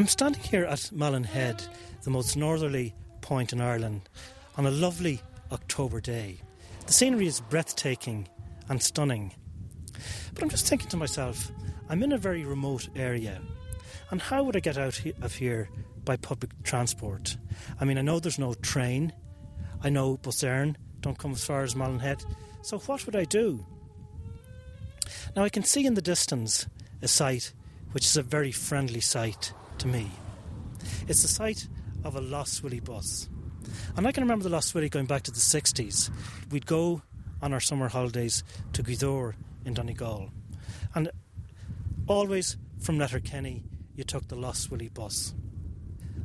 I'm standing here at Malin Head, the most northerly point in Ireland, on a lovely October day. The scenery is breathtaking and stunning. But I'm just thinking to myself, I'm in a very remote area, and how would I get out of here by public transport? I mean, I know there's no train, I know Éireann don't come as far as Malin Head, so what would I do? Now, I can see in the distance a site which is a very friendly site to me. It's the site of a Lough Swilly bus. And I can remember the Lough Swilly going back to the 60s. We'd go on our summer holidays to Gweedore in Donegal. And always from Letterkenny, you took the Lough Swilly bus.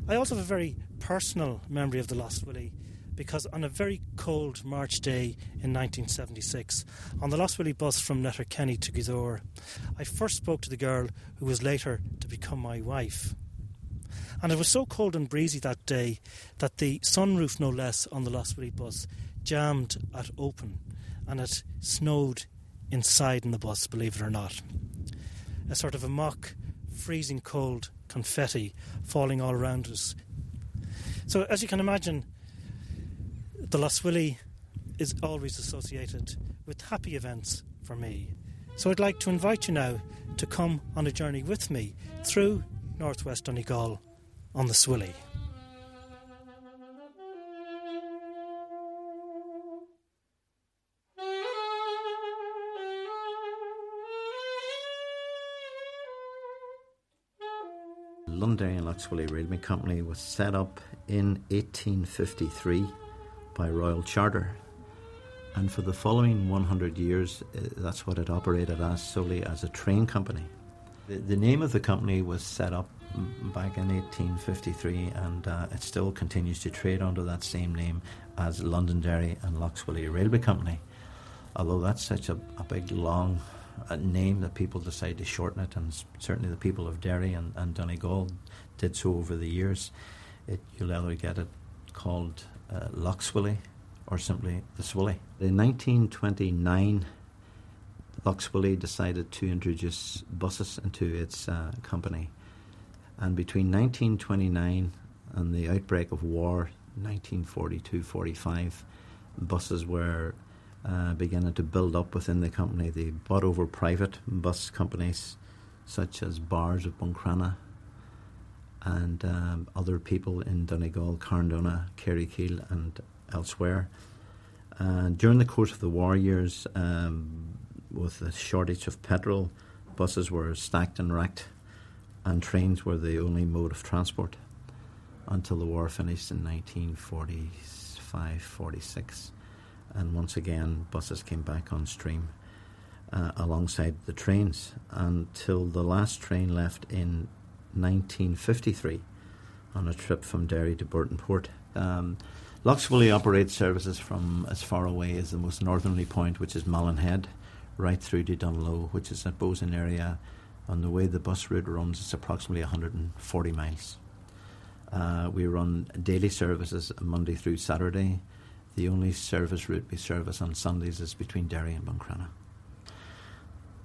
I also have a very personal memory of the Lough Swilly because on a very cold March day in 1976, on the Lough Swilly bus from Letterkenny to Gweedore, I first spoke to the girl who was later to become my wife. And it was so cold and breezy that day that the sunroof, no less, on the Swilly bus jammed at open and it snowed inside in the bus, believe it or not. A sort of a mock, freezing cold confetti falling all around us. So, as you can imagine, the Lough Swilly is always associated with happy events for me. So, I'd like to invite you now to come on a journey with me through northwest Donegal on the Swilly. Londonderry and Lough Swilly Railway Company was set up in 1853 by Royal Charter. And for the following 100 years, uh, that's what it operated as solely as a train company. The, the name of the company was set up back in 1853, and uh, it still continues to trade under that same name as Londonderry and Lough Swilly Railway Company. Although that's such a, a big, long uh, name that people decide to shorten it, and certainly the people of Derry and, and Donegal did so over the years. It, you'll either get it called uh, Lough Swilly or simply the Swilly. In 1929, Lough Swilly decided to introduce buses into its uh, company. And between 1929 and the outbreak of war, 1942 45, buses were uh, beginning to build up within the company. They bought over private bus companies such as Bars of Buncrana and um, other people in Donegal, Carndonagh, Kerrykeel, and elsewhere. Uh, during the course of the war years, um, with the shortage of petrol, buses were stacked and racked and trains were the only mode of transport until the war finished in 1945 46. And once again, buses came back on stream. uh, alongside the trains until the last train left in 1953 on a trip from Derry to Burton Port. Um, Lough Swilly operates services from as far away as the most northerly point, which is Malin Head, right through to Dungloe, which is at Bozen area. On the way the bus route runs, it's approximately 140 miles. Uh, we run daily services Monday through Saturday. The only service route we service on Sundays is between Derry and Buncrana.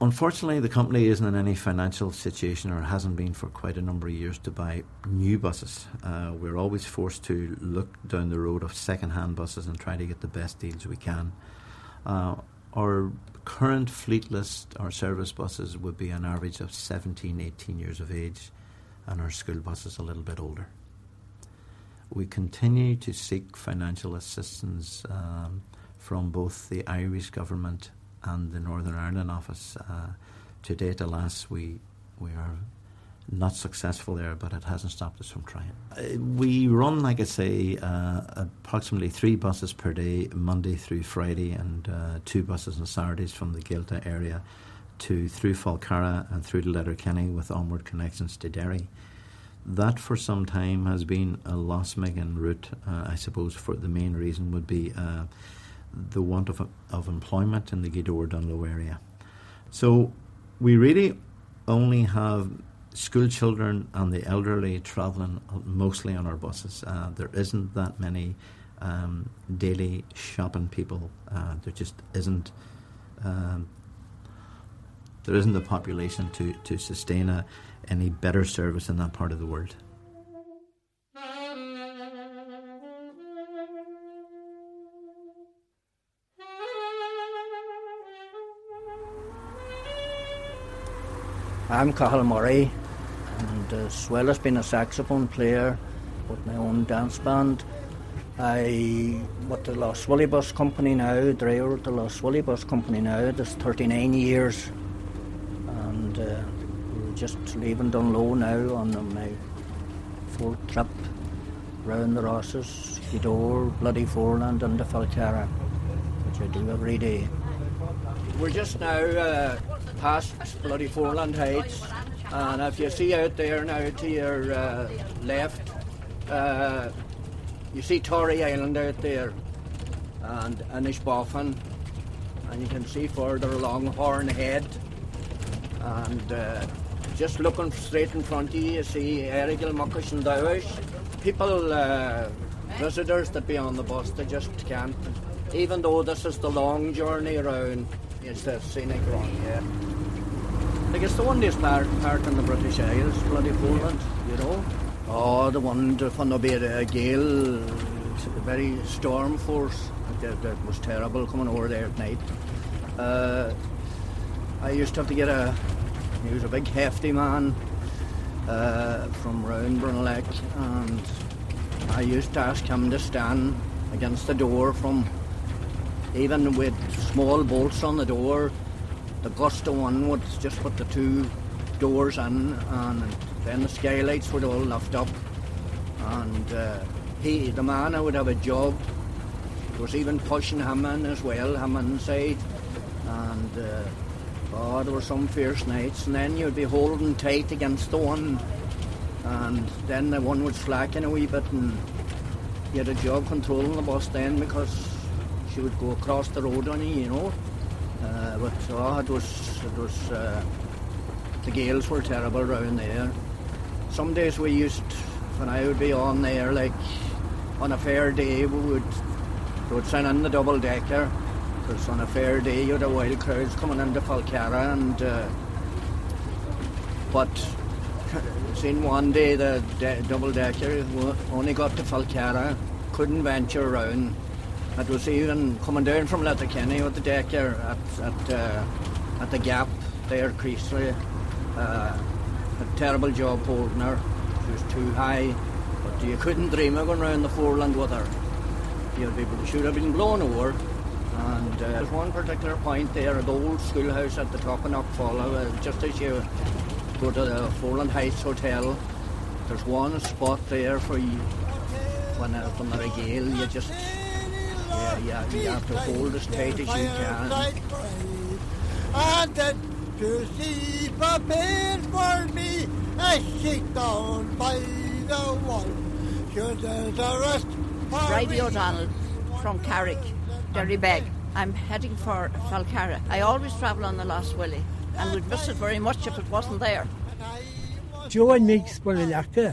Unfortunately, the company isn't in any financial situation or hasn't been for quite a number of years to buy new buses. Uh, we're always forced to look down the road of second hand buses and try to get the best deals we can. Uh, our current fleet list, our service buses, would be an average of 17, 18 years of age, and our school buses a little bit older. We continue to seek financial assistance um, from both the Irish government and the Northern Ireland office. Uh, to date, alas, we we are not successful there, but it hasn't stopped us from trying. Uh, we run, like I say, uh, approximately three buses per day, Monday through Friday, and uh, two buses on Saturdays from the Gaeltacht area to through Falcarragh and through to Letterkenny with onward connections to Derry. That for some time has been a loss-making route. Uh, I suppose for the main reason would be uh, the want of, of employment in the Gweedore Dungloe area. So we really only have school children and the elderly travelling mostly on our buses. Uh, there isn't that many um, daily shopping people. Uh, there just isn't. Um, there isn't the population to, to sustain a, any better service in that part of the world. I'm Cathal Murray, and as well as being a saxophone player with my own dance band, I with the Lough Swilly Bus Company now, driver with the Lough Swilly Bus Company now, this 39 years, and uh, we're just leaving Dungloe now on my fourth trip round the Rosses, Gweedore, Bloody Foreland, and the Falcarragh, which I do every day. We're just now. Uh, past bloody Foreland Heights. And if you see out there now to your uh, left, uh, you see Tory Island out there and Inishbofin. And you can see further along Horn Head. And uh, just looking straight in front of you, you see Errigal, Muckish and Dowish. People, uh, visitors that be on the bus, they just can't. Even though this is the long journey around, it's the scenic run, yeah. Like it's the one part, part in the British Isles, bloody Foreland, you know. Oh, the one from the a gale, very storm force. That, that, was terrible coming over there at night. Uh, I used to have to get a. He was a big, hefty man uh, from round Brunelec, and I used to ask him to stand against the door from even with small bolts on the door the Gusto one would just put the two doors in, and then the skylights would all lift up. And uh, he, the man, I would have a job. Was even pushing him in as well, him inside. And uh, oh, there were some fierce nights. And then you'd be holding tight against the one, and then the one would slacken a wee bit, and you had a job controlling the bus then because she would go across the road on you, you know. Uh, but oh, it was, it was uh, the gales were terrible around there. Some days we used, when I would be on there, like on a fair day, we would, we would send in the double decker. Because on a fair day, you had a wild crowds coming into Falcarragh, and uh, but seen one day the de- double decker only got to Falcarragh, couldn't venture around it was even coming down from Letterkenny with the deck here at at, uh, at the gap there, Creeslough. Uh, a terrible job holding her. She was too high, but you couldn't dream of going round the foreland with her. You'd be, should have been blown over. And uh, there's one particular point there the old schoolhouse at the top of Knockfola, uh, just as you go to the Foreland Heights Hotel. There's one spot there for you when, uh, from the regale, you just, yeah, yeah, you have to hold as tight as you can. and then to see prepared for me a seat down by the wall. Should a rest me. O'Donnell from Carrick, Derrybeg. I'm heading for Falcarragh. I always travel on the Lough Swilly and would miss it very much if it wasn't there. Joan mix på den jakke.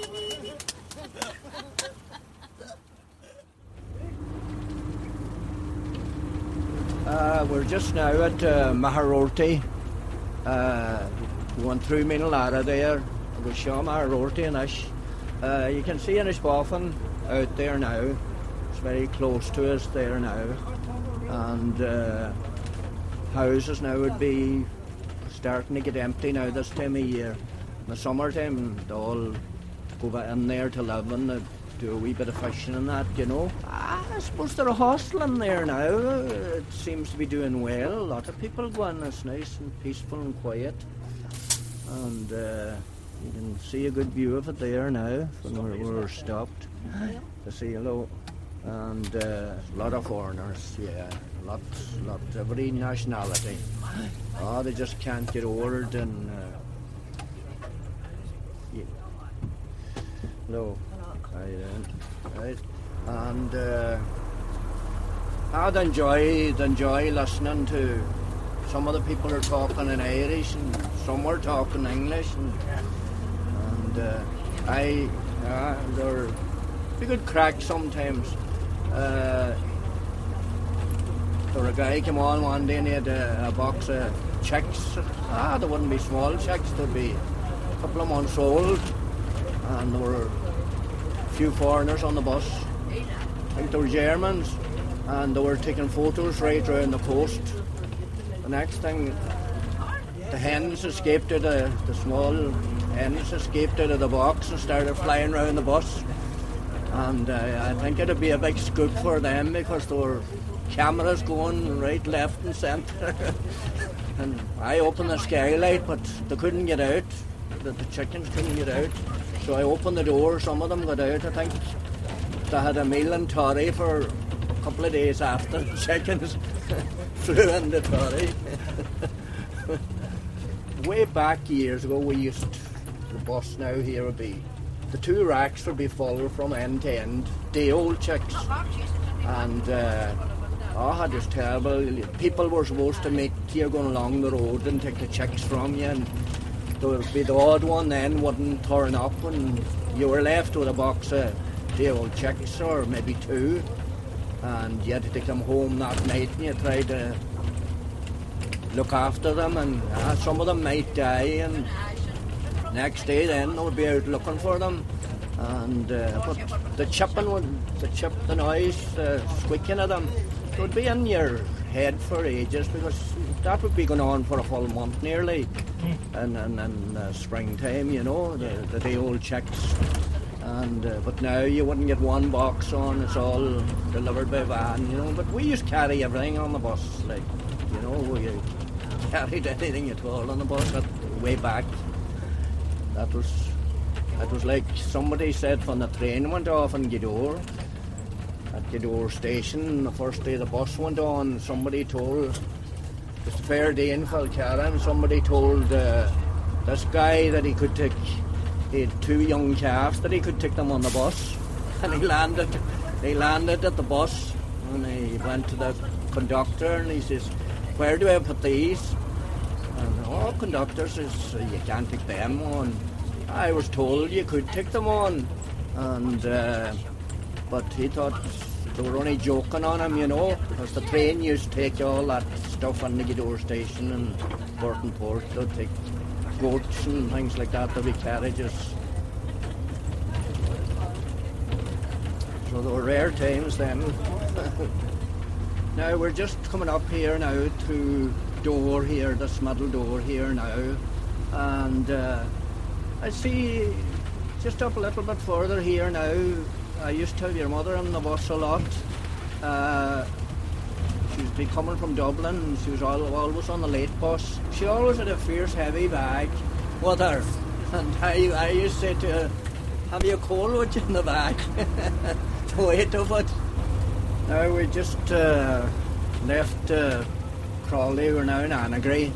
Uh, we're just now at uh, Magheraroarty. Uh, went through Meenlaragh there. We saw Magheraroarty and Ish. Uh, you can see Inishbofin out there now. It's very close to us there now. And uh, houses now would be starting to get empty now this time of year. In the summertime, they all go back in there to live and do a wee bit of fishing and that, you know. I suppose they're a there now. It seems to be doing well. A lot of people going. in. It's nice and peaceful and quiet. And uh, you can see a good view of it there now from where we're stopped to see hello. And uh, a lot of foreigners, yeah. Lots, lots, every nationality. Oh, they just can't get over it and. Uh, yeah. No, I don't. Right. And uh, I'd enjoy enjoy listening to some of the people are talking in Irish and some are talking English and and uh, I uh, they're a good crack sometimes. Uh, there a guy came on one day and he had a, a box of chicks. Ah, they wouldn't be small chicks, they'd be a couple of months old. And there were a few foreigners on the bus. Think they were Germans. And they were taking photos right around the coast. The next thing, the hens escaped out of the small hens escaped out of the box and started flying around the bus. And uh, I think it'd be a big scoop for them because there were cameras going right, left, and centre. and I opened the skylight, but they couldn't get out. The, the chickens couldn't get out. So I opened the door. Some of them got out. I think they had a meal in Tory for a couple of days after the chickens flew into Tory. Way back years ago, we used the bus now here would be the two racks would be full from end to end. The old chicks and. Uh, Oh, it terrible. People were supposed to meet you going along the road and take the chicks from you, and there would be the odd one then wouldn't turn up, and you were left with a box of the old chicks, or maybe two, and you had to take them home that night, and you tried to look after them, and uh, some of them might die, and next day then they would be out looking for them. And uh, but the chipping would, the chip, the noise, the squeaking of them, it would be in your head for ages because that would be going on for a full month nearly, and and and uh, springtime, you know, the, the day old chicks. And uh, but now you wouldn't get one box on; it's all delivered by van, you know. But we used to carry everything on the bus, like you know, we carried anything at all on the bus. But way back, that was it was like somebody said when the train went off in Gweedore at Gweedore station, the first day the bus went on, somebody told, it was a fair day in Falcarragh, and somebody told uh, this guy that he could take, he had two young calves, that he could take them on the bus. And he landed, he landed at the bus, and he went to the conductor, and he says, where do I put these? And, oh, conductor says, you can't take them on. I was told you could take them on. And, uh, but he thought they were only joking on him, you know, because the train used to take all that stuff on the Gweedore station and and Port. They'd take goats and things like that, there'd be carriages. So there were rare times then. now we're just coming up here now to door here, this middle door here now, and uh, I see just up a little bit further here now. I used to have your mother on the bus a lot. Uh, she was coming from Dublin. And she was always on the late bus. She always had a fierce, heavy bag with her, and I, I used to say to her, "Have you a coal with you in the bag?" the weight of it. Now we just uh, left uh, Crolly. We're now in Annagry.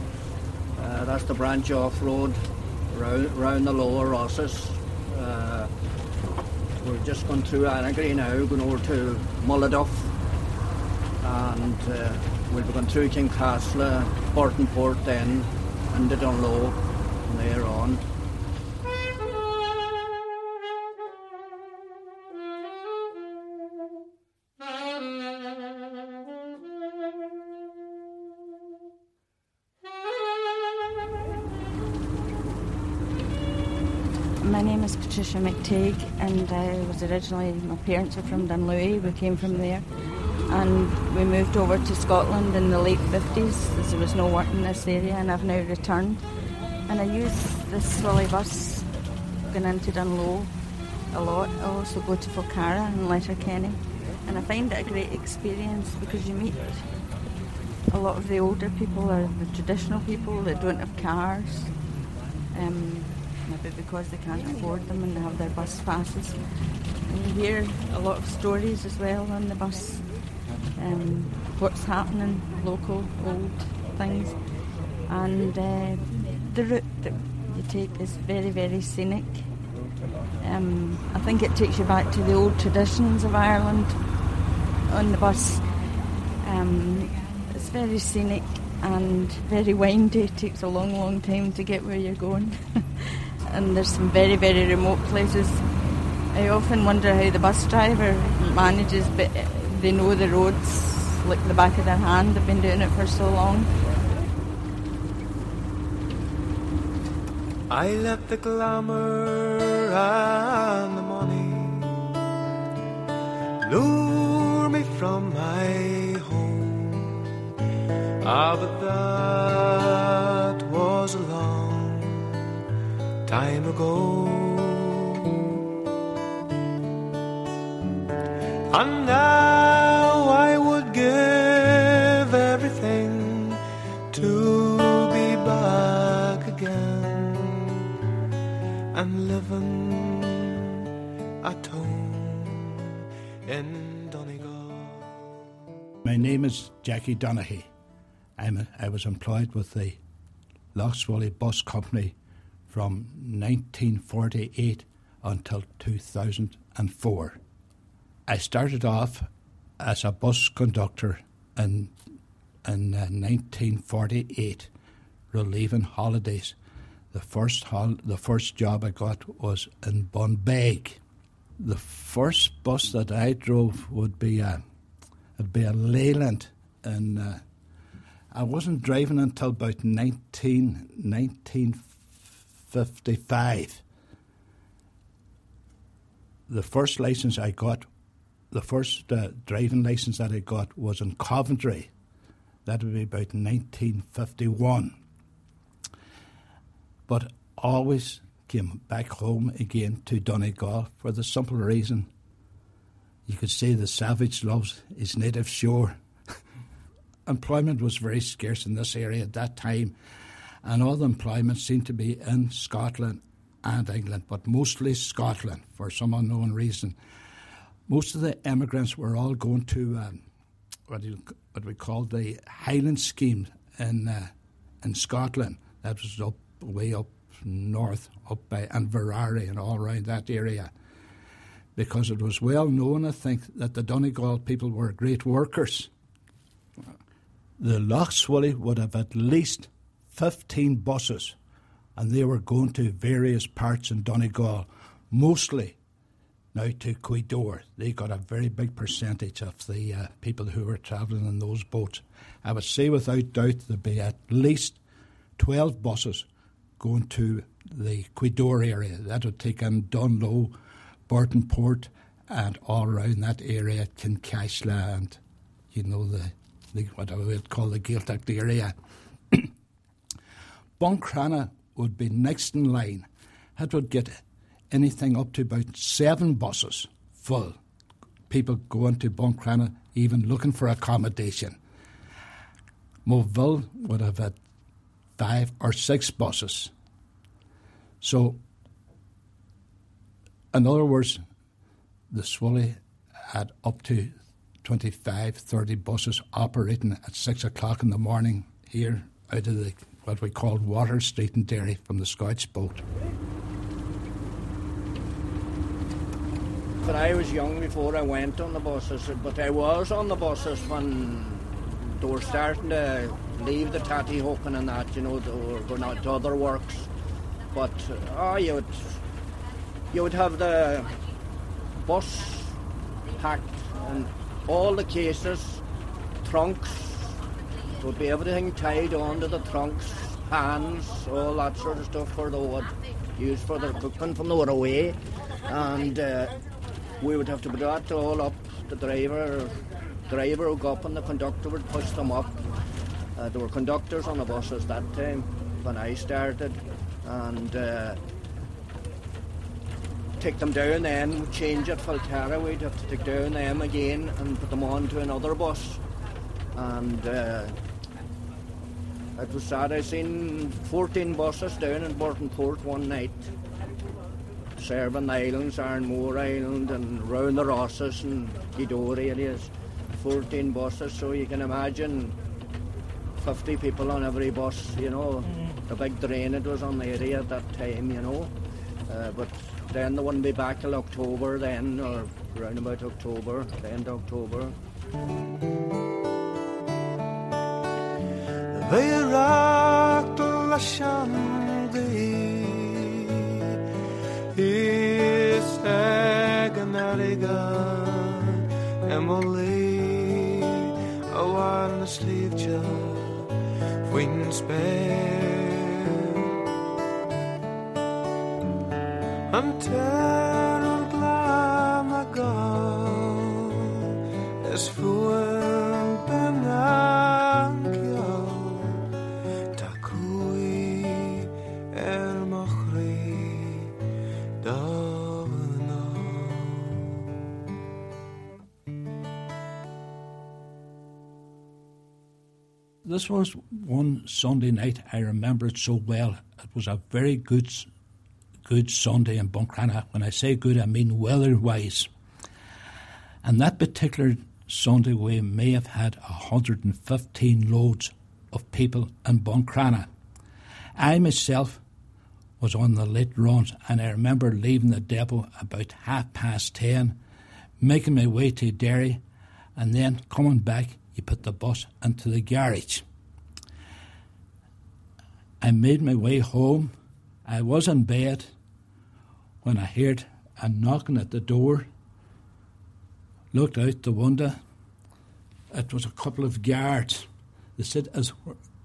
Uh, that's the branch off road round, round the lower Rosses. Uh, we're just going through Annagry now, going over to Mulladuff, and uh, we'll be going through Kincasslagh, Burtonport then, into Dungloe, and there on. My name is Patricia McTeague, and I was originally, my parents are from Dunlewy, we came from there. And we moved over to Scotland in the late 50s as there was no work in this area, and I've now returned. And I use this Swilly bus going into Dungloe a lot. I also go to Falcarragh and Letterkenny, and I find it a great experience because you meet a lot of the older people or the traditional people that don't have cars. Um, maybe because they can't afford them and they have their bus passes. And you hear a lot of stories as well on the bus. Um, what's happening, local, old things. And uh, the route that you take is very, very scenic. Um, I think it takes you back to the old traditions of Ireland on the bus. Um, it's very scenic and very windy. It takes a long, long time to get where you're going. and there's some very, very remote places. I often wonder how the bus driver manages, but they know the roads like the back of their hand. They've been doing it for so long. I let the glamour and the money lure me from my home. Ah, but that was a long time ago. And now I would give everything to be back again and living at home in Donegal. My name is Jackie Donaghy. I'm a, I was employed with the Lough Swilly Bus Company from 1948 until 2004. I started off as a bus conductor in, in uh, 1948, relieving holidays. The first, hol- the first job I got was in Bunbeg. The first bus that I drove would be a, it'd be a Leyland, and uh, I wasn't driving until about 19, 1955. The first license I got the first uh, driving license that I got was in Coventry. That would be about 1951. But always came back home again to Donegal for the simple reason you could say the savage loves his native shore. employment was very scarce in this area at that time, and all the employment seemed to be in Scotland and England, but mostly Scotland for some unknown reason most of the immigrants were all going to um, what, you, what we call the Highland scheme in uh, in Scotland. That was up way up north, up by Inverary and all around that area, because it was well known, I think, that the Donegal people were great workers. The Lough Swilly would have at least fifteen buses, and they were going to various parts in Donegal, mostly now to Gweedore. They got a very big percentage of the uh, people who were travelling in those boats. I would say without doubt there'd be at least 12 buses going to the Gweedore area. That would take in Dungloe, Burtonport, and all around that area, Kincasslagh and, you know, the, the what I would call the Gaeltacht area. Buncrana would be next in line. It would get anything up to about seven buses full. People going to Buncrana, even looking for accommodation. Moville would have had five or six buses. So, in other words, the Swilly had up to 25, 30 buses operating at six o'clock in the morning here out of the what we called Water Street in Derry from the Scouts boat. But I was young before I went on the buses, but I was on the buses when they were starting to leave the tatty hooking and that, you know, they were going out to other works. But, oh, you would, you would have the bus packed and all the cases, trunks, would be everything tied onto the trunks, pans, all that sort of stuff for the wood, used for their cooking from the away. And uh, we would have to put that all up. The driver, driver would go up and the conductor would push them up. Uh, there were conductors on the buses that time when I started, and uh, take them down then, change at Faltara, we'd have to take down them again and put them on to another bus. And uh, it was sad, I seen 14 buses down in Burton Port one night serving the islands, Moor Island and round the Rosses and Gweedore areas. 14 buses, so you can imagine 50 people on every bus, you know. Mm. The big drain it was on the area at that time, you know. Uh, but then they wouldn't be back till October then, or around about October, the end of October. is aganariga Emily awan na sleeve ja Wing spare. I'm terrible this was one Sunday night. I remember it so well. It was a very good, good Sunday in Buncrana. When I say good, I mean weather-wise. And that particular Sunday, we may have had 115 loads of people in Buncrana. I myself was on the late runs, and I remember leaving the depot about half past ten, making my way to Derry, and then coming back you put the bus into the garage. I made my way home. I was in bed when I heard a knocking at the door. Looked out the window. It was a couple of guards. They said, "Is,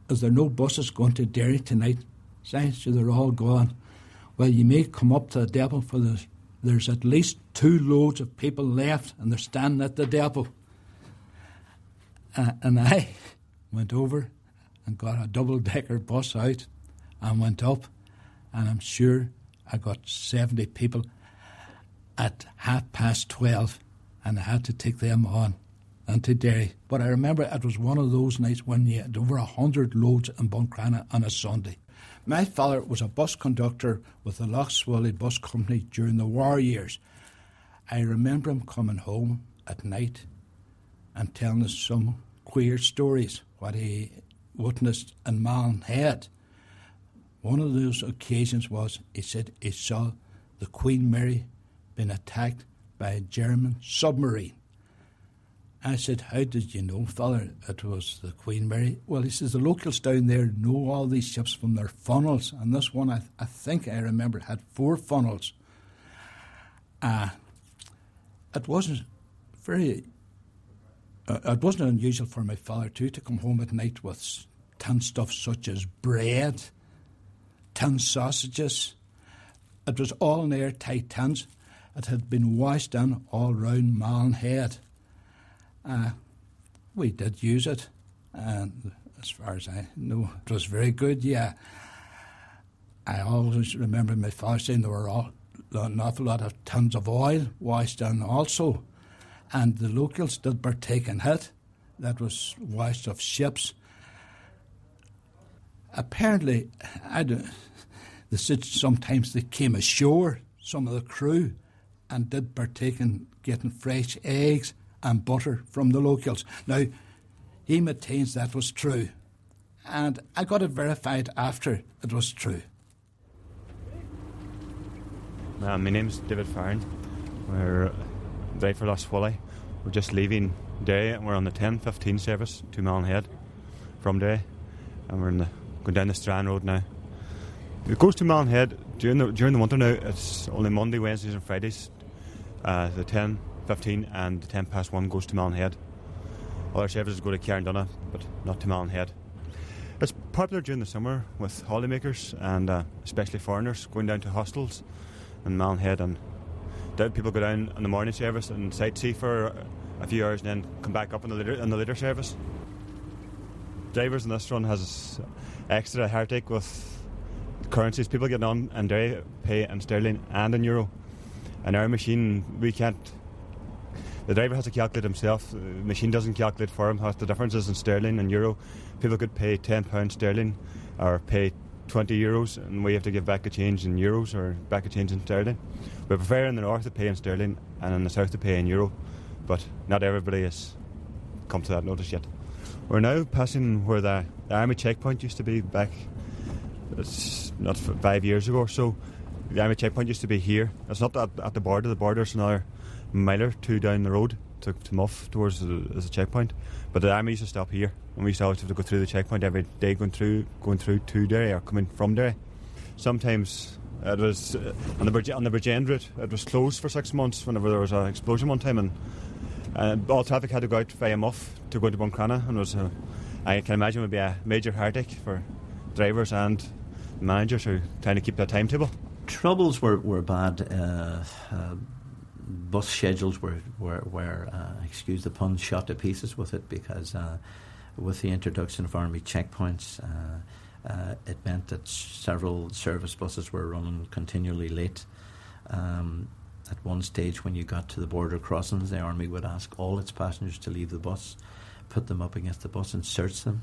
is there no buses going to Derry tonight?" I said, "They're all gone." Well, you may come up to the depot for the. There's at least two loads of people left, and they're standing at the depot. Uh, and I went over and got a double decker bus out and went up, and I'm sure I got 70 people at half past 12, and I had to take them on into Derry. But I remember it was one of those nights when you had over a hundred loads in Buncrana on a Sunday. My father was a bus conductor with the Lough Swilly Bus Company during the war years. I remember him coming home at night and telling us some queer stories, what he witnessed in Malin One of those occasions was he said he saw the Queen Mary being attacked by a German submarine. I said, How did you know, father, it was the Queen Mary? Well, he says, The locals down there know all these ships from their funnels, and this one, I, I think I remember, had four funnels. Uh, it wasn't very uh, it wasn't unusual for my father too to come home at night with tin stuff such as bread, tin sausages. It was all in airtight tins. It had been washed in all round Malin Head. Uh, we did use it, and as far as I know, it was very good. Yeah. I always remember my father saying there were all, an awful lot of tons of oil washed down also, and the locals did partake in it. That was washed off ships. Apparently, I don't, the sometimes they came ashore, some of the crew, and did partake in getting fresh eggs and butter from the locals. Now, he maintains that was true, and I got it verified after it was true. Uh, my name's David Farron. We're there for Lough Swilly. We're just leaving Day and we're on the 10.15 service to Malin from Day. and we're in the, going down the Strand Road now. It goes to Malin during the, during the winter now. It's only Monday, Wednesdays and Fridays. Uh, the 10.15 and the 10 past 1 goes to Malin Head. Other services go to Carndonagh but not to Malin It's popular during the summer with holidaymakers and uh, especially foreigners going down to hostels in Malin and people go down on the morning service and sightsee for a few hours and then come back up in the later, in the later service. Drivers in this run has extra heartache with currencies. People getting on and they pay in sterling and in euro. And our machine, we can't. The driver has to calculate himself. The machine doesn't calculate for him. Has the differences in sterling and euro. People could pay ten pounds sterling or pay 20 euros and we have to give back a change in euros or back a change in sterling. We prefer in the north to pay in sterling and in the south to pay in euro, but not everybody has come to that notice yet. We're now passing where the, the army checkpoint used to be back, it's not five years ago or so. The army checkpoint used to be here. It's not at, at the border, the border's another mile or two down the road to, to Muff towards the, as a checkpoint. But the army used to stop here and we used to always have to go through the checkpoint every day going through going through to Derry or coming from Derry. Sometimes it was uh, on the Bridge, on the Bridgend route. It was closed for six months whenever there was an explosion one time, and uh, all traffic had to go out via Muff to go to Buncrana, and was a, I can imagine it would be a major heartache for drivers and managers who are trying to keep their timetable. Troubles were were bad. Uh, uh bus schedules were were, were uh, excuse the pun, shot to pieces with it because uh, with the introduction of army checkpoints, uh, uh, it meant that several service buses were running continually late. Um, at one stage, when you got to the border crossings, the army would ask all its passengers to leave the bus, put them up against the bus, and search them.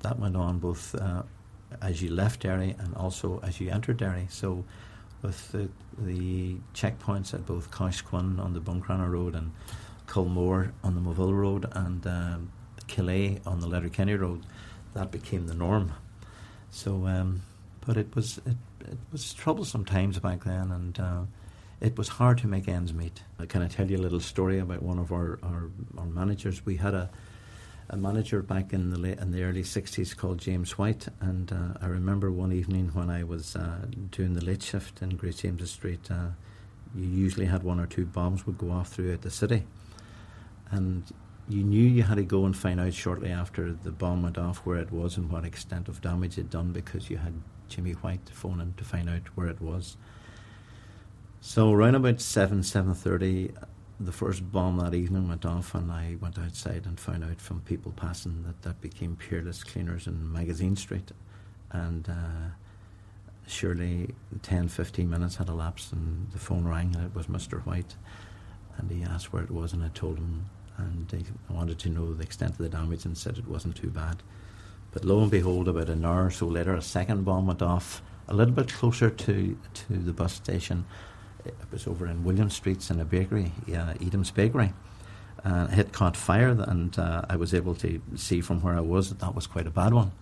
That went on both uh, as you left Derry and also as you entered Derry. So, with the, the checkpoints at both Coshquin on the Buncrana Road and Culmore on the Moville Road and um, on the Letterkenny Road, that became the norm. So, um, but it was it, it was troublesome times back then, and uh, it was hard to make ends meet. Can I tell you a little story about one of our, our, our managers? We had a a manager back in the late, in the early '60s called James White, and uh, I remember one evening when I was uh, doing the late shift in Great James's Street. Uh, you usually had one or two bombs would go off throughout the city, and you knew you had to go and find out shortly after the bomb went off where it was and what extent of damage it done because you had Jimmy White to phone in to find out where it was. So around about seven seven thirty, the first bomb that evening went off, and I went outside and found out from people passing that that became Peerless Cleaners in Magazine Street, and. Uh, surely 10 15 minutes had elapsed and the phone rang and it was Mr. White and he asked where it was and I told him and he wanted to know the extent of the damage and said it wasn't too bad. But lo and behold, about an hour or so later, a second bomb went off a little bit closer to, to the bus station. It was over in William Streets in a bakery, yeah, Edam's Bakery. Uh, it caught fire, and uh, I was able to see from where I was that that was quite a bad one.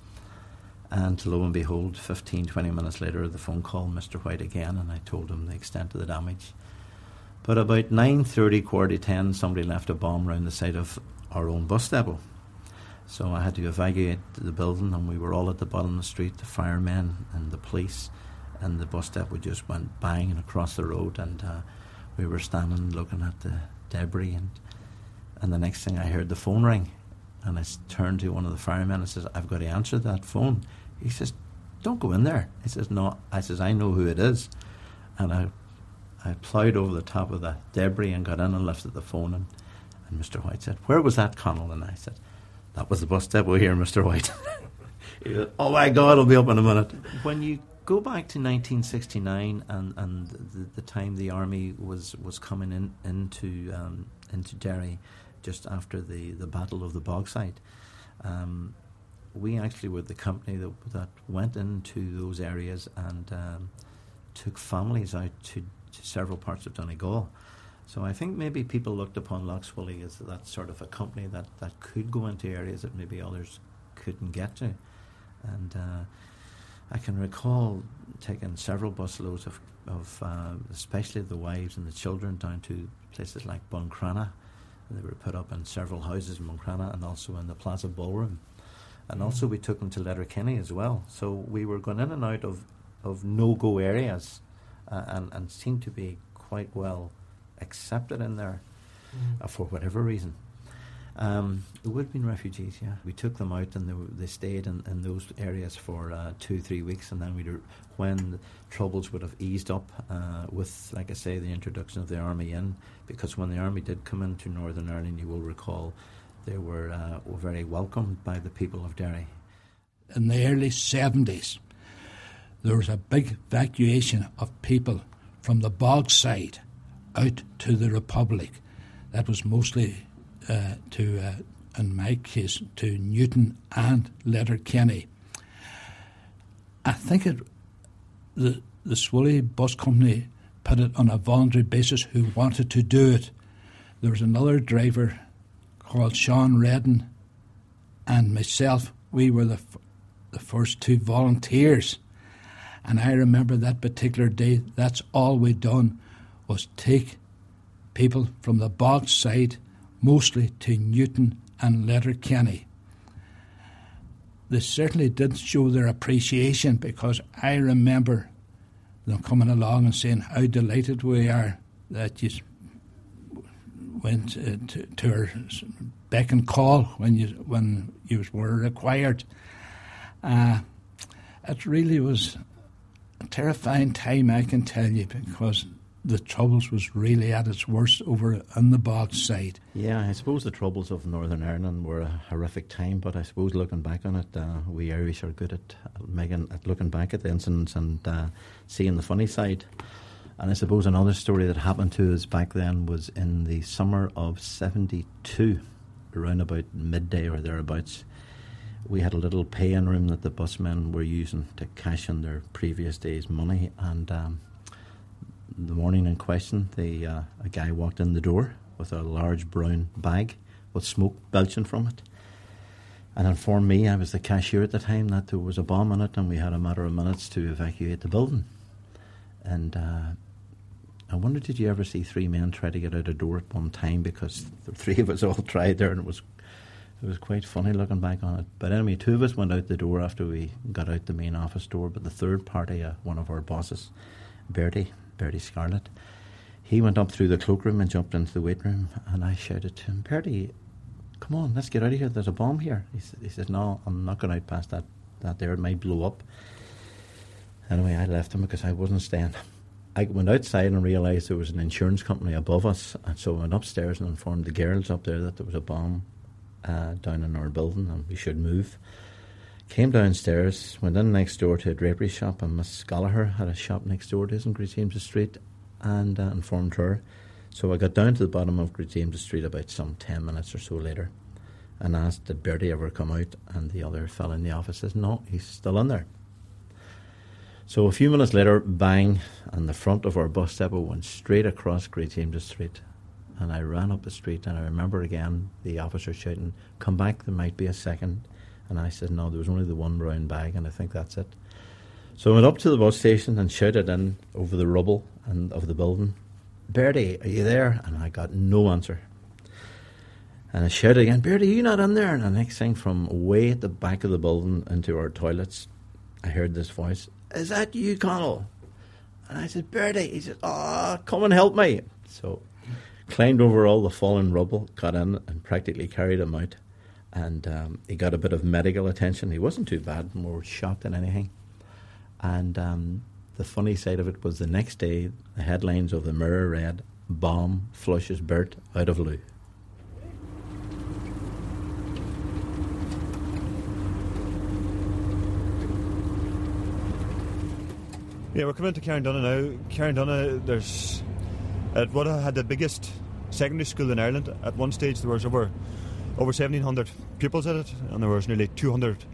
And lo and behold, 15, 20 minutes later, the phone call, Mr. White again, and I told him the extent of the damage. But about 9.30, quarter to 10, somebody left a bomb around the side of our own bus depot. So I had to evacuate the building, and we were all at the bottom of the street, the firemen and the police, and the bus depot just went banging across the road, and uh, we were standing looking at the debris, and and the next thing I heard the phone ring, and I turned to one of the firemen and says, "I've got to answer that phone." He says, "Don't go in there." He says, "No." I says, "I know who it is," and I I ploughed over the top of the debris and got in and lifted the phone. And, and Mr. White said, Where was that, Connell? And I said, That was the bus depot here, Mr. White. he said, Oh my God, it'll be up in a minute. When you go back to 1969 and, and the, the time the army was, was coming in into um, into Derry just after the, the Battle of the Bogside. Um, we actually were the company that, that went into those areas and um, took families out to, to, several parts of Donegal. So I think maybe people looked upon Lough Swilly as that sort of a company that, that could go into areas that maybe others couldn't get to. And uh, I can recall taking several busloads of, of uh, especially the wives and the children, down to places like Buncrana. They were put up in several houses in Buncrana and also in the Plaza Ballroom. And mm. also we took them to Letterkenny as well. So we were going in and out of, of no-go areas uh, and, and seemed to be quite well accepted in there mm. uh, for whatever reason. Um, it would have been refugees, yeah. We took them out and they, they stayed in, in those areas for uh, two, three weeks, and then we when the troubles would have eased up uh, with, like I say, the introduction of the army in, because when the army did come into Northern Ireland, you will recall, they were, uh, were very welcomed by the people of Derry. In the early 70s, there was a big evacuation of people from the Bogside out to the Republic. That was mostly uh, to, uh, in my case, to Newton and Letterkenny. I think it, the the Swilly Bus Company put it on a voluntary basis who wanted to do it. There was another driver called Sean Redden and myself. We were the, f- the first two volunteers. And I remember that particular day, that's all we'd done was take people from the Bogside mostly to Newton and Letterkenny. They certainly didn't show their appreciation because I remember them coming along and saying how delighted we are that you went uh, to, to our beck and call when you when you were required. Uh, it really was a terrifying time, I can tell you, because the troubles was really at its worst over on the Bogside. Yeah, I suppose the troubles of Northern Ireland were a horrific time, but I suppose looking back on it, uh, we Irish are good at making at looking back at the incidents and uh, seeing the funny side. And I suppose another story that happened to us back then was in the summer of '72, around about midday or thereabouts. We had a little pay-in room that the busmen were using to cash in their previous day's money, and um, the morning in question, the, uh, a guy walked in the door with a large brown bag with smoke belching from it and informed me, I was the cashier at the time, that there was a bomb in it and we had a matter of minutes to evacuate the building. And uh, I wonder, did you ever see three men try to get out a door at one time? Because the three of us all tried there and it was it was quite funny looking back on it. But anyway, two of us went out the door after we got out the main office door, but the third party, uh, one of our bosses, Bertie, Bertie Scarlett. He went up through the cloakroom and jumped into the weight room, and I shouted to him, Bertie, come on, let's get out of here. There's a bomb here. He, he said, No, I'm not going out past that, that there. It might blow up. Anyway, I left him because I wasn't staying. I went outside and realised there was an insurance company above us, and so I went upstairs and informed the girls up there that there was a bomb uh, down in our building and we should move. Came downstairs, went in next door to a drapery shop, and Miss Gallagher had a shop next door to us in Great James Street, and uh, informed her. So I got down to the bottom of Great James Street about some 10 minutes or so later and asked, Did Bertie ever come out? And the other fellow in the office says, No, he's still in there. So a few minutes later, bang, and the front of our bus depot went straight across Great James Street. And I ran up the street, and I remember again the officer shouting, Come back, there might be a second. And I said, no, there was only the one brown bag, and I think that's it. So I went up to the bus station and shouted in over the rubble and of the building, Bertie, are you there? And I got no answer. And I shouted again, Bertie, are you not in there? And the next thing, from way at the back of the building into our toilets, I heard this voice, Is that you, Connell? And I said, Bertie. He said, Oh, come and help me. So climbed over all the fallen rubble, got in, and practically carried him out and um, he got a bit of medical attention. He wasn't too bad, more shocked than anything. And um, the funny side of it was the next day, the headlines of the Mirror read, Bomb flushes Bert out of loo. Yeah, we're coming to Carndonagh now. Carndonagh, there's would have had the biggest secondary school in Ireland. At one stage, there was over over 1,700 pupils at it, and there was nearly 200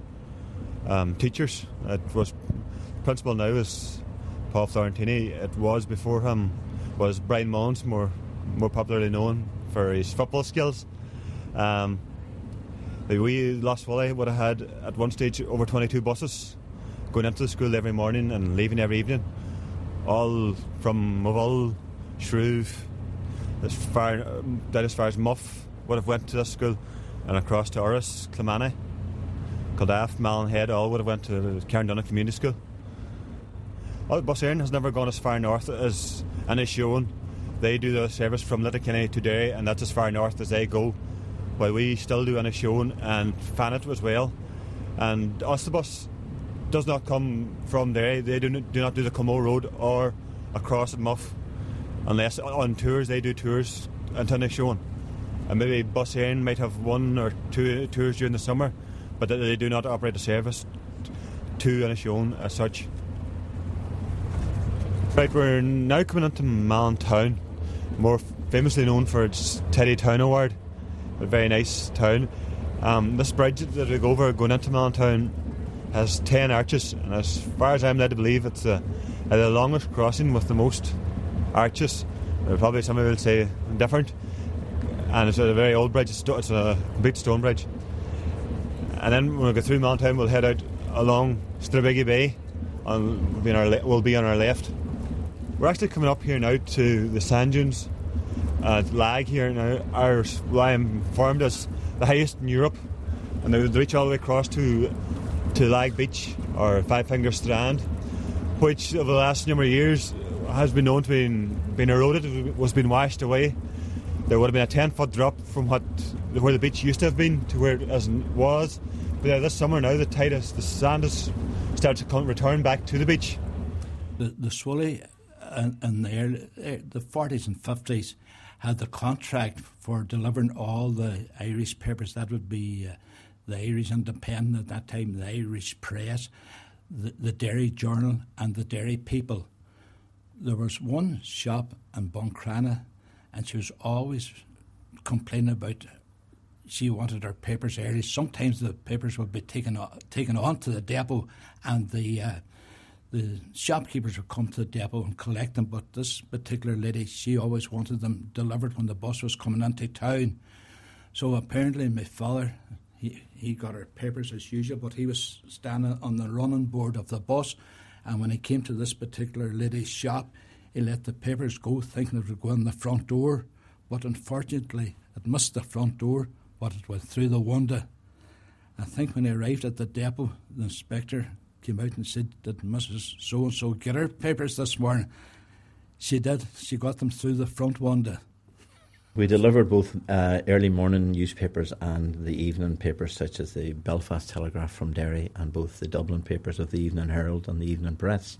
um, teachers. It was principal now is Paul Florentini. It was before him was Brian Mullins, more more popularly known for his football skills. Um, the wee Lough Swilly would have had at one stage over 22 buses going into the school every morning and leaving every evening, all from Moville, Shrove, as far down as far as Muff would have went to this school, and across to Urris, Kilmanny, Kildare, Malin all would have went to Carndonagh Community School. Bus Éireann has never gone as far north as Inishowen. They do the service from Letterkenny to Derry, and that's as far north as they go. While we still do Inishowen and Fanet as well. And Ulsterbus does not come from there. They do not do, not do the Como Road or across at Muff. Unless on tours, they do tours until Inishowen. And maybe Bus Éireann might have one or two tours during the summer, but they do not operate a service to Inishowen as such. Right, we're now coming into Malin Town, more famously known for its Tidy Town Award. A very nice town. Um, this bridge that we go over going into Malin Town has 10 arches, and as far as I'm led to believe, it's the, the longest crossing with the most arches. Probably somebody will say different. And it's a very old bridge, it's, it's a complete stone bridge. And then when we go through Town, we'll head out along Trawbreaga Bay, on, we'll, be on our, we'll be on our left. We're actually coming up here now to the sand dunes. Uh, Lag here now, Our, well, I am as the highest in Europe, and they would reach all the way across to to Lag Beach or Five Finger Strand, which over the last number of years has been known to be been eroded, was being washed away. There would have been a 10 foot drop from what where the beach used to have been to where it as was. But yeah, this summer now, the tide the sand has started to come, return back to the beach. The, the Swilly in, in the, early, eh, the 40s and 50s had the contract for delivering all the Irish papers. That would be uh, the Irish Independent at that time, the Irish Press, the, the Derry Journal, and the Derry People. There was one shop in Buncrana, and she was always complaining about she wanted her papers early. Sometimes the papers would be taken taken on to the depot, and the uh, the shopkeepers would come to the depot and collect them. But this particular lady, she always wanted them delivered when the bus was coming into town. So apparently, my father he, he got her papers as usual, but he was standing on the running board of the bus. And when he came to this particular lady's shop, he let the papers go, thinking it would go in the front door. But unfortunately, it missed the front door, but it went through the window. I think when he arrived at the depot, the inspector came out and said, Did Mrs. So and so get her papers this morning? She did. She got them through the front window. We delivered both uh, early morning newspapers and the evening papers, such as the Belfast Telegraph from Derry and both the Dublin papers of the Evening Herald and the Evening Press.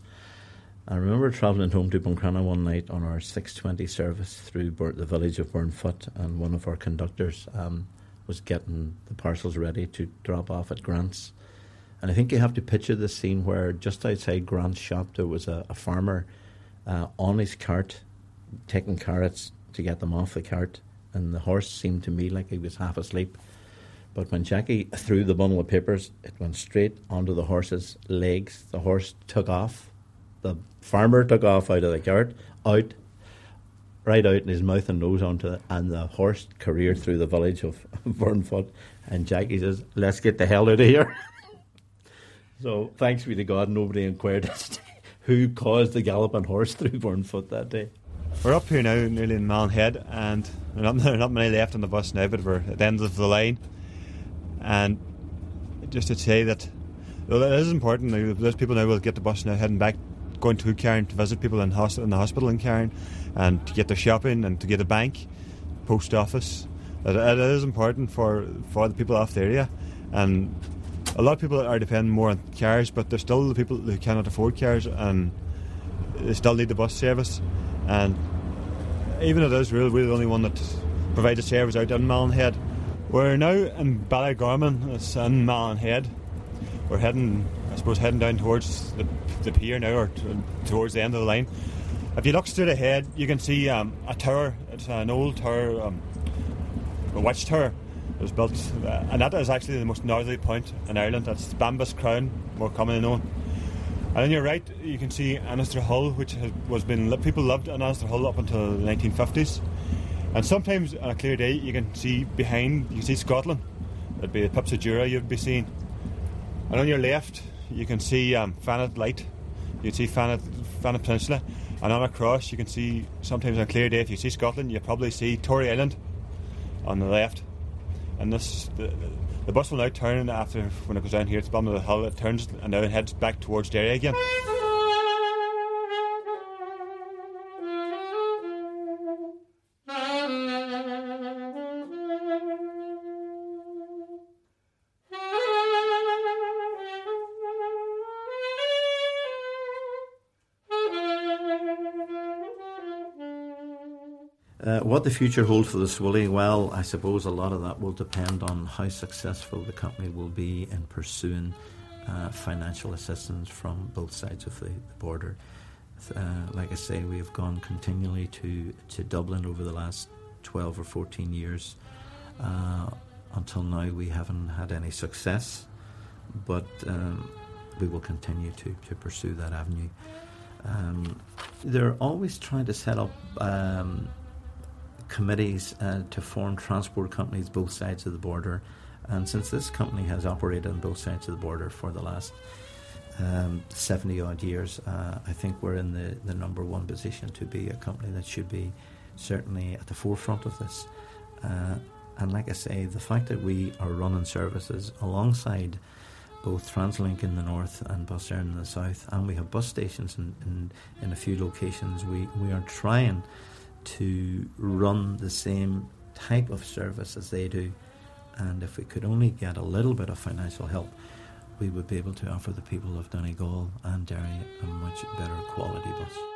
I remember travelling home to Buncrana one night on our 6.20 service through Bur- the village of Burnfoot, and one of our conductors um, was getting the parcels ready to drop off at Grant's. And I think you have to picture the scene where just outside Grant's shop there was a, a farmer uh, on his cart taking carrots to get them off the cart, and the horse seemed to me like he was half asleep. But when Jackie threw the bundle of papers, it went straight onto the horse's legs. The horse took off. The farmer took off out of the cart, out, right out in his mouth and nose onto it, and the horse careered through the village of Burnfoot. And Jackie says, Let's get the hell out of here. so thanks be to God, nobody inquired as to who caused the galloping horse through Burnfoot that day. We're up here now, nearly in Malin and there not, not many left on the bus now, but we're at the end of the line. And just to say that, well, it is important. Those people now will get the bus now heading back, going to Carn to visit people in, hosp- in the hospital in Carn, and to get their shopping and to get a bank, post office. It, it is important for, for the people off the area. And a lot of people are depending more on cars, but there's still the people who cannot afford cars and they still need the bus service. And even it is real, we're the only one that provides a service out in Malin We're now in Ballygorman, it's in Malin We're heading I suppose heading down towards the, the pier now, or t- towards the end of the line. If you look straight ahead, you can see um, a tower. It's an old tower, um, a watchtower. It was built, uh, and that is actually the most northerly point in Ireland. That's Banba's Crown, more commonly known. And on your right, you can see Inishtrahull, which has, was been people loved Inishtrahull up until the 1950s. And sometimes on a clear day, you can see behind, you can see Scotland. That'd be the Paps of Jura you'd be seeing. And on your left, you can see um, Fannet Light. You can see Fannet, Fannet Peninsula. And on across, you can see sometimes on a clear day, if you see Scotland, you probably see Tory Island on the left. And this, the, the bus will now turn after when it goes down here. It's bottom of the hill. It turns and now it heads back towards Derry again. Uh, what the future holds for the Swilly, well, I suppose a lot of that will depend on how successful the company will be in pursuing uh, financial assistance from both sides of the, the border. Uh, like I say, we have gone continually to, to Dublin over the last 12 or 14 years. Uh, until now, we haven't had any success, but um, we will continue to, to pursue that avenue. Um, they're always trying to set up um, committees uh, to form transport companies both sides of the border. And since this company has operated on both sides of the border for the last um, 70 odd years, uh, I think we're in the, the number one position to be a company that should be certainly at the forefront of this. Uh, and like I say, the fact that we are running services alongside both TransLink in the north and Bus Éireann in the south, and we have bus stations in, in, in a few locations, we, we are trying to run the same type of service as they do. And if we could only get a little bit of financial help, we would be able to offer the people of Donegal and Derry a much better quality bus.